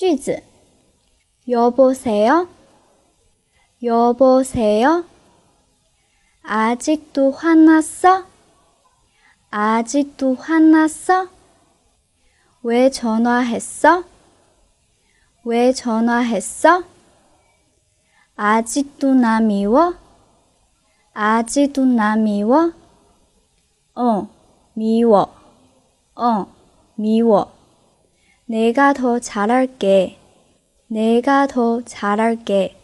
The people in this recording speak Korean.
句子 여보세요? 여보세요? 아직도 화났어? 아직도 화났어? 왜 전화했어? 왜 전화했어? 아직도 나 미워? 아직도 나 미워? 어, 미워. 어, 미워. 내가 더 잘할게. 내가 더 잘할게.